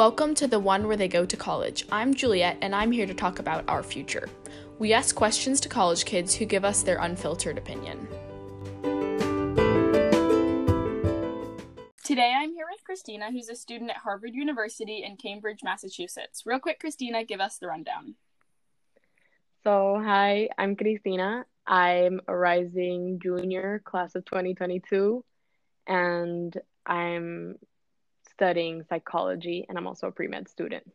Welcome to the one where they go to college. I'm Juliet, and I'm here to talk about our future. We ask questions to college kids who give us their unfiltered opinion. Today I'm here with Christina, who's a student at Harvard University in Cambridge, Massachusetts. Real quick, Christina, give us the rundown. So, hi, I'm Christina. I'm a rising junior, class of 2022, and I'm studying psychology, and I'm also a pre med student.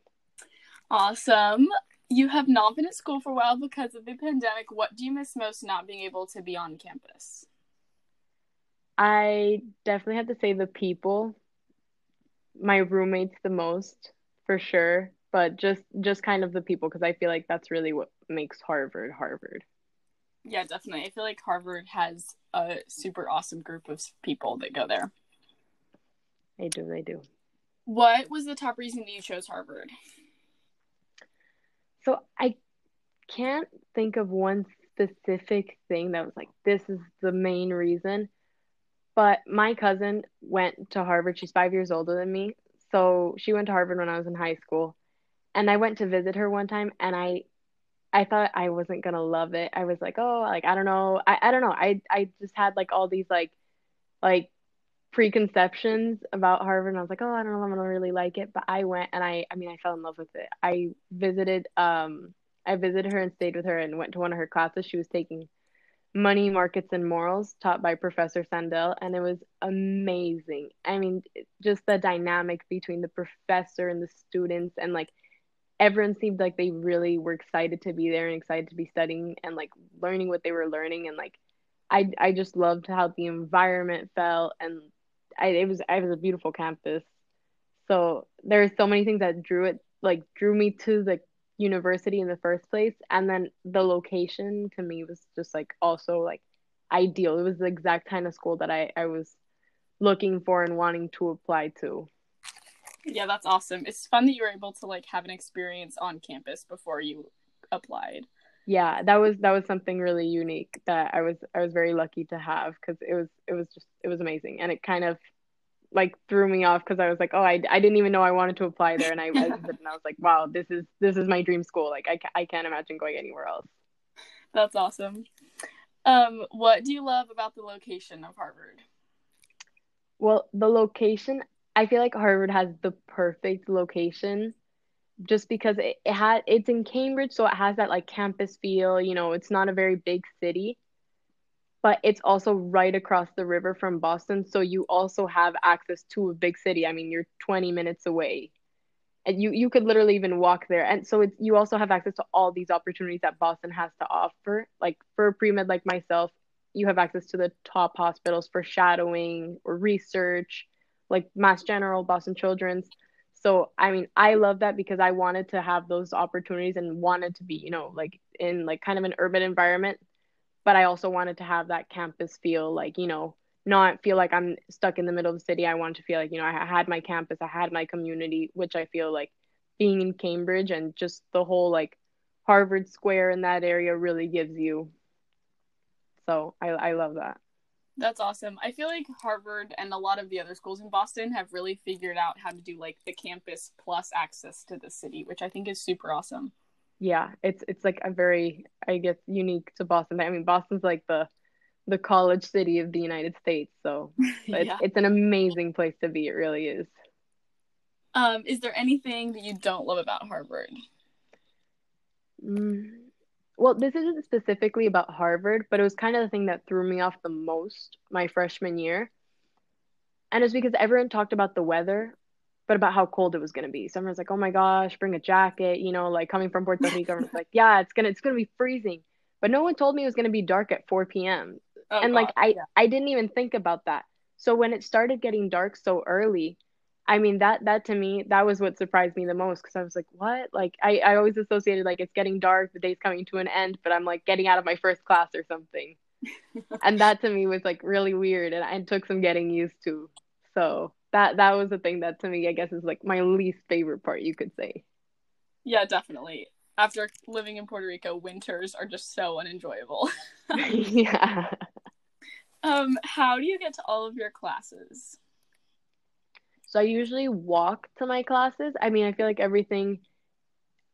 Awesome. You have not been at school for a while because of the pandemic. What do you miss most not being able to be on campus? I definitely have to say the people, my roommates the most, for sure, but just just kind of the people because I feel like that's really what makes Harvard Harvard. Yeah, definitely. I feel like Harvard has a super awesome group of people that go there. They do, they do. What was the top reason you chose Harvard? So I can't think of one specific thing that was like, this is the main reason. But my cousin went to Harvard. She's five years older than me. So she went to Harvard when I was in high school. And I went to visit her one time and I I thought I wasn't gonna love it. I was like, oh, like I don't know. I, I don't know. I I just had like all these like like preconceptions about Harvard and I was like, oh, I don't know if I'm gonna really like it. But I went and I I mean I fell in love with it. I visited um I visited her and stayed with her and went to one of her classes. She was taking money markets and morals taught by Professor Sandel and it was amazing. I mean just the dynamic between the professor and the students and like everyone seemed like they really were excited to be there and excited to be studying and like learning what they were learning and like I I just loved how the environment felt and I, it was it was a beautiful campus. So there's so many things that drew it like drew me to the university in the first place and then the location to me was just like also like ideal. It was the exact kind of school that I I was looking for and wanting to apply to. Yeah, that's awesome. It's fun that you were able to like have an experience on campus before you applied. Yeah, that was that was something really unique that I was I was very lucky to have because it was it was just it was amazing and it kind of like threw me off because I was like, oh, I, I didn't even know I wanted to apply there, and I, and I was like, wow, this is this is my dream school. Like I I can't imagine going anywhere else. That's awesome. Um, what do you love about the location of Harvard? Well, the location, I feel like Harvard has the perfect location just because it, it had it's in Cambridge, so it has that like campus feel, you know, it's not a very big city, but it's also right across the river from Boston, so you also have access to a big city. I mean, you're 20 minutes away. And you you could literally even walk there. And so it's you also have access to all these opportunities that Boston has to offer. Like for a pre-med like myself, you have access to the top hospitals for shadowing or research, like Mass General, Boston Children's so i mean i love that because i wanted to have those opportunities and wanted to be you know like in like kind of an urban environment. But i also wanted to have that campus feel like you know not feel like i'm stuck in the middle of the city. I wanted to feel like you know i had my campus i had my community which i feel like being in cambridge and just the whole like harvard square in that area really gives you. So i, I love that that's awesome. I feel like Harvard and a lot of the other schools in Boston have really figured out how to do like the campus plus access to the city, which I think is super awesome. Yeah, it's it's like a very I guess unique to Boston. I mean, Boston's like the the college city of the United States, so it's yeah. it's an amazing place to be. It really is. Um, is there anything that you don't love about Harvard? Mm, well, this isn't specifically about Harvard, but it was kind of the thing that threw me off the most my freshman year. And it's because everyone talked about the weather, but about how cold it was going to be. Someone's like, "Oh my gosh, bring a jacket," you know, like coming from Puerto Rico, everyone's like, "Yeah, it's gonna it's gonna be freezing," but no one told me it was going to be dark at 4 p.m. Oh, and God. like I. I didn't even think about that. So when it started getting dark so early, I mean that that to me that was what surprised me the most because I was like, what? Like I I always associated like it's getting dark, the day's coming to an end, but I'm like getting out of my first class or something, and that to me was like really weird, and I took some getting used to. So that that was the thing that to me I guess is like my least favorite part, you could say. Yeah, definitely. After living in Puerto Rico, winters are just so unenjoyable. yeah. Um, how do you get to all of your classes? So I usually walk to my classes. I mean, I feel like everything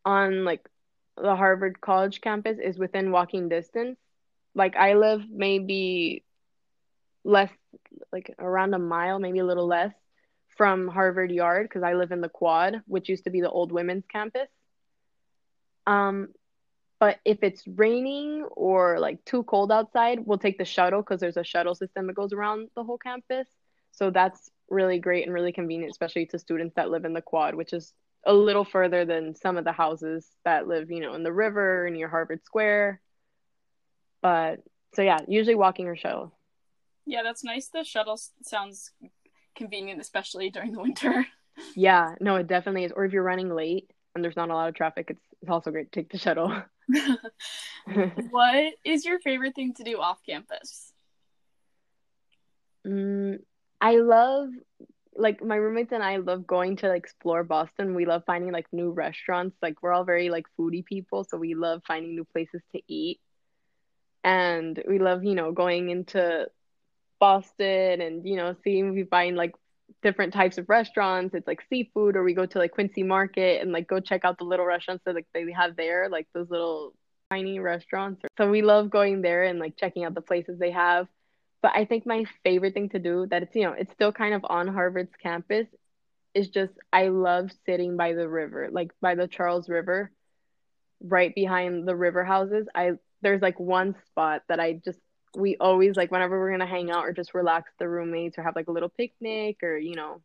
on like the Harvard College campus is within walking distance. Like I live maybe less like around a mile, maybe a little less from Harvard Yard because I live in the Quad, which used to be the old women's campus. Um, but if it's raining or like too cold outside, we'll take the shuttle because there's a shuttle system that goes around the whole campus. So that's really great and really convenient, especially to students that live in the Quad, which is a little further than some of the houses that live, you know, in the river and near Harvard Square. But so yeah, usually walking or shuttle. Yeah, that's nice. The shuttle sounds convenient, especially during the winter. Yeah, no, it definitely is. Or if you're running late and there's not a lot of traffic, it's it's also great to take the shuttle. what is your favorite thing to do off campus? Mm, I love like my roommates and I love going to like, explore Boston. We love finding like new restaurants. Like we're all very like foodie people, so we love finding new places to eat. And we love, you know, going into Boston and you know seeing we find like different types of restaurants. It's like seafood, or we go to like Quincy Market and like go check out the little restaurants that like they have there, like those little tiny restaurants. So we love going there and like checking out the places they have. But I think my favorite thing to do that it's you know it's still kind of on Harvard's campus is just I love sitting by the river, like by the Charles River, right behind the river houses. I there's like one spot that I just we always like whenever we're gonna hang out or just relax the roommates or have like a little picnic or you know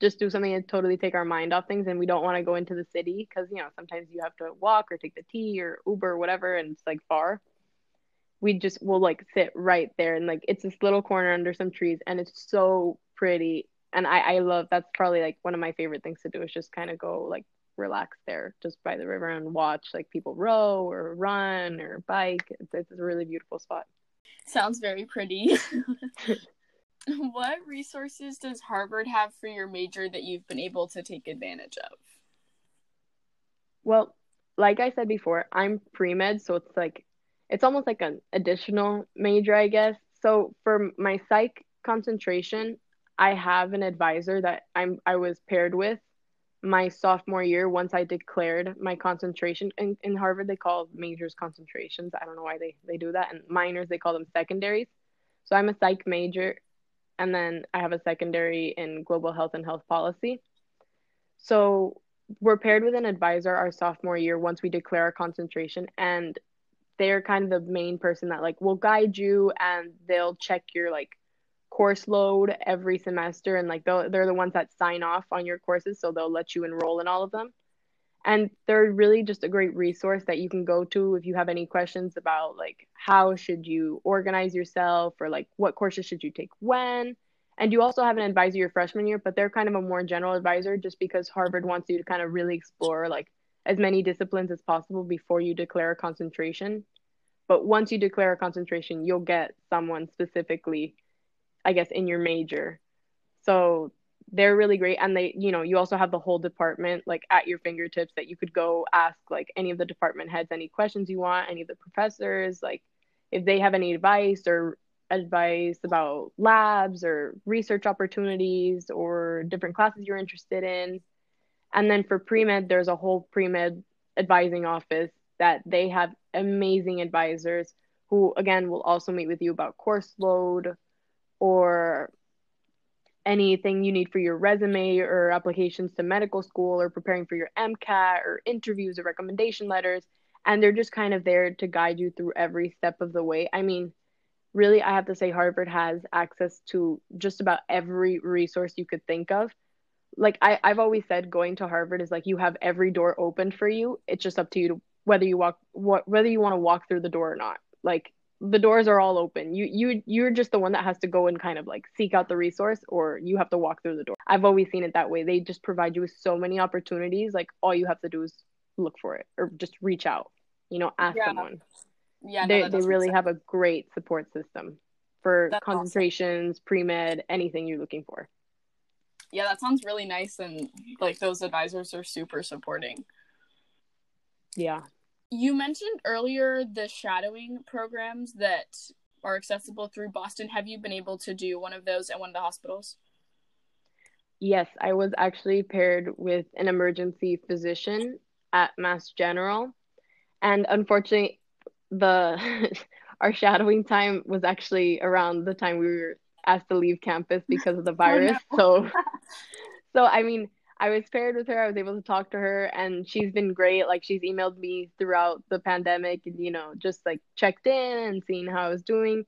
just do something to totally take our mind off things and we don't want to go into the city because you know sometimes you have to walk or take the T or Uber or whatever and it's like far we just will like sit right there and like it's this little corner under some trees and it's so pretty and I I love that's probably like one of my favorite things to do is just kind of go like relax there just by the river and watch like people row or run or bike it's, it's a really beautiful spot Sounds very pretty. what resources does Harvard have for your major that you've been able to take advantage of? Well, like I said before, I'm pre med, so it's like it's almost like an additional major, I guess. So for my psych concentration, I have an advisor that I'm I was paired with my sophomore year once I declared my concentration in, in Harvard they call majors concentrations. I don't know why they, they do that. And minors they call them secondaries. So I'm a psych major and then I have a secondary in global health and health policy. So we're paired with an advisor our sophomore year once we declare our concentration and they're kind of the main person that like will guide you and they'll check your like course load every semester and like they're the ones that sign off on your courses so they'll let you enroll in all of them. And they're really just a great resource that you can go to if you have any questions about like how should you organize yourself or like what courses should you take when. And you also have an advisor your freshman year but they're kind of a more general advisor just because harvard wants you to kind of really explore like as many disciplines as possible before you declare a concentration but once you declare a concentration you'll get someone specifically I guess, in your major. So they're really great. And they, you know, you also have the whole department like at your fingertips that you could go ask like any of the department heads any questions you want, any of the professors, like if they have any advice or advice about labs or research opportunities or different classes you're interested in. And then for pre med, there's a whole pre med advising office that they have amazing advisors who, again, will also meet with you about course load, or anything you need for your resume or applications to medical school or preparing for your MCAT or interviews or recommendation letters. And they're just kind of there to guide you through every step of the way. I mean, really, I have to say, Harvard has access to just about every resource you could think of. Like I, I've always said, going to Harvard is like you have every door open for you. It's just up to you to whether you walk what whether you want to walk through the door or not. Like the doors are all open. You you you're just the one that has to go and kind of like seek out the resource or you have to walk through the door. I've always seen it that way. They just provide you with so many opportunities. Like all you have to do is look for it or just reach out. You know, ask yeah. someone. Yeah, they no, they really have a great support system for that's concentrations, awesome. pre med, anything you're looking for. Yeah, that sounds really nice, and like those advisors are super supporting. Yeah, you mentioned earlier the shadowing programs that are accessible through Boston. Have you been able to do one of those at one of the hospitals? Yes, I was actually paired with an emergency physician at Mass General, and unfortunately, the our shadowing time was actually around the time we were asked to leave campus because of the virus. So, so I mean, I was paired with her. I was able to talk to her, and she's been great. Like she's emailed me throughout the pandemic, and you know, just like checked in and seeing how I was doing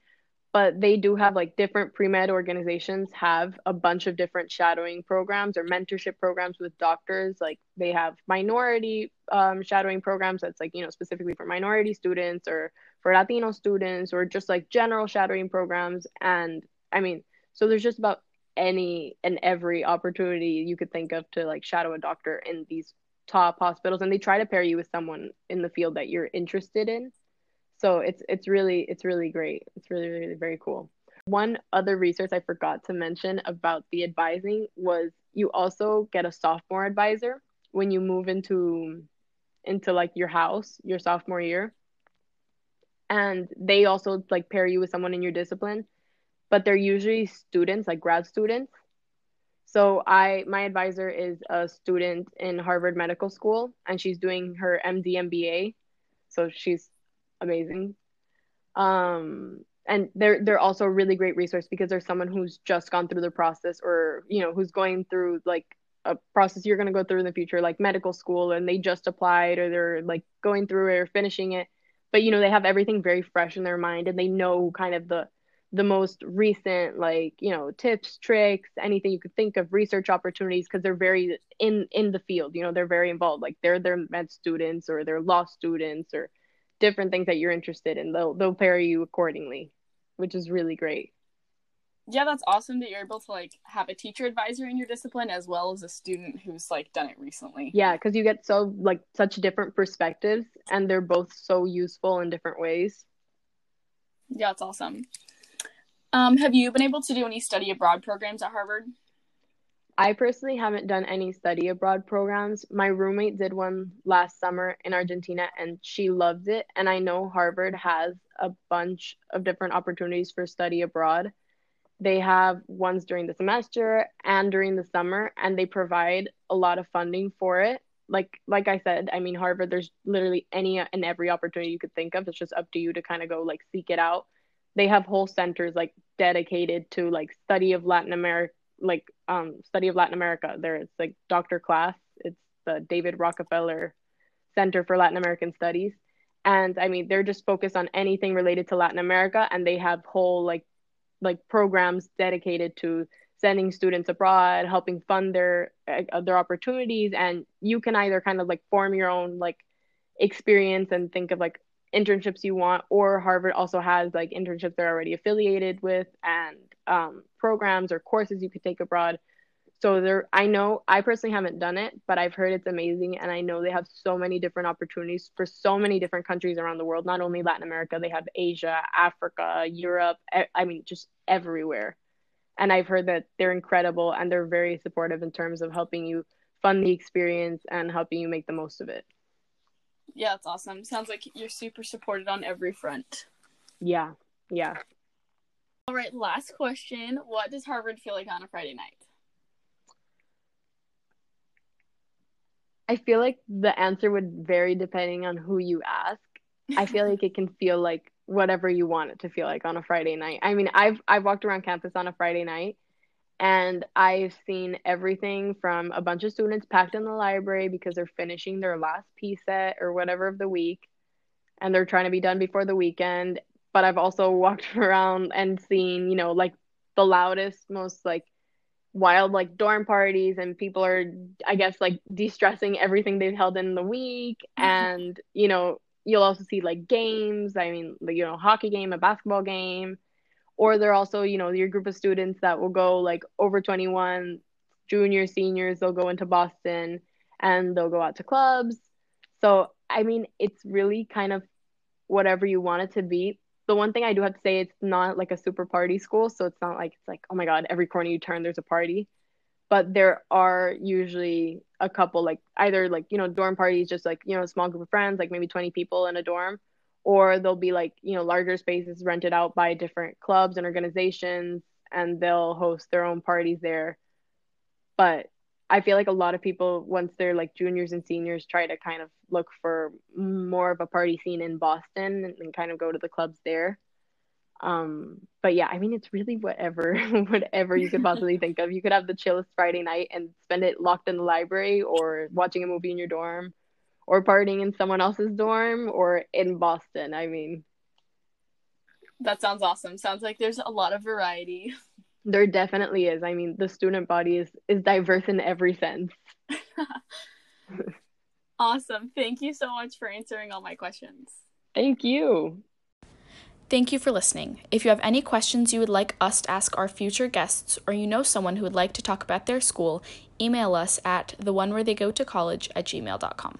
but they do have like different pre-med organizations have a bunch of different shadowing programs or mentorship programs with doctors like they have minority um, shadowing programs that's like you know specifically for minority students or for latino students or just like general shadowing programs and i mean so there's just about any and every opportunity you could think of to like shadow a doctor in these top hospitals and they try to pair you with someone in the field that you're interested in so it's it's really it's really great. It's really really very cool. One other resource I forgot to mention about the advising was you also get a sophomore advisor when you move into into like your house your sophomore year. And they also like pair you with someone in your discipline, but they're usually students, like grad students. So I my advisor is a student in Harvard Medical School and she's doing her MD MBA. So she's amazing. Um, and they're they're also a really great resource because there's someone who's just gone through the process or you know who's going through like a process you're going to go through in the future like medical school and they just applied or they're like going through it or finishing it but you know they have everything very fresh in their mind and they know kind of the the most recent like you know tips tricks anything you could think of research opportunities because they're very in in the field you know they're very involved like they're their med students or they're law students or different things that you're interested in. They'll they'll pair you accordingly, which is really great. Yeah, that's awesome that you're able to like have a teacher advisor in your discipline as well as a student who's like done it recently. Yeah, because you get so like such different perspectives and they're both so useful in different ways. Yeah, it's awesome. Um, have you been able to do any study abroad programs at Harvard? I personally haven't done any study abroad programs. My roommate did one last summer in Argentina and she loved it. And I know Harvard has a bunch of different opportunities for study abroad. They have ones during the semester and during the summer, and they provide a lot of funding for it. Like like I said, I mean Harvard, there's literally any and every opportunity you could think of. It's just up to you to kind of go like seek it out. They have whole centers like dedicated to like study of Latin America like um study of Latin America. There's like DRCLAS. It's the David Rockefeller Center for Latin American Studies. And I mean, they're just focused on anything related to Latin America, and they have whole like like programs dedicated to sending students abroad, helping fund their uh, their opportunities, and you can either kind of like form your own like experience and think of like internships you want, or Harvard also has like internships they're already affiliated with and um, programs or courses you could take abroad. So there, I know I personally haven't done it, but I've heard it's amazing, and I know they have so many different opportunities for so many different countries around the world. Not only Latin America, they have Asia, Africa, Europe. I mean, just everywhere. And I've heard that they're incredible and they're very supportive in terms of helping you fund the experience and helping you make the most of it. Yeah, that's awesome. Sounds like you're super supported on every front. Yeah, yeah. All right, last question. What does Harvard feel like on a Friday night? I feel like the answer would vary depending on who you ask. I feel like it can feel like whatever you want it to feel like on a Friday night. I mean, I've I've walked around campus on a Friday night and I've seen everything from a bunch of students packed in the library because they're finishing their last p-set or whatever of the week and they're trying to be done before the weekend. But I've also walked around and seen, you know, like the loudest, most like wild like dorm parties and people are I guess like de-stressing everything they've held in the week. And you know you'll also see like games. I mean like, you know hockey game a basketball game or they're also you know your group of students that will go like over 21 juniors seniors they'll go into boston and they'll go out to clubs. So i mean it's really kind of whatever you want it to be. The one thing i do have to say it's not like a super party school so it's not like it's like oh my god every corner you turn there's a party. But there are usually a couple like either like you know dorm parties just like you know a small group of friends like maybe 20 people in a dorm or they'll be like you know larger spaces rented out by different clubs and organizations and they'll host their own parties there but I feel like a lot of people, once they're like juniors and seniors, try to kind of look for more of a party scene in Boston and, and kind of go to the clubs there. Um, but yeah, I mean, it's really whatever, whatever you could possibly think of. You could have the chillest Friday night and spend it locked in the library, or watching a movie in your dorm, or partying in someone else's dorm, or in Boston. I mean, that sounds awesome. Sounds like there's a lot of variety. There definitely is. I mean, the student body is is diverse in every sense. awesome. Thank you so much for answering all my questions. Thank you. Thank you for listening. If you have any questions you would like us to ask our future guests, or you know someone who would like to talk about their school, email us at the one where they go to college at gmail.com.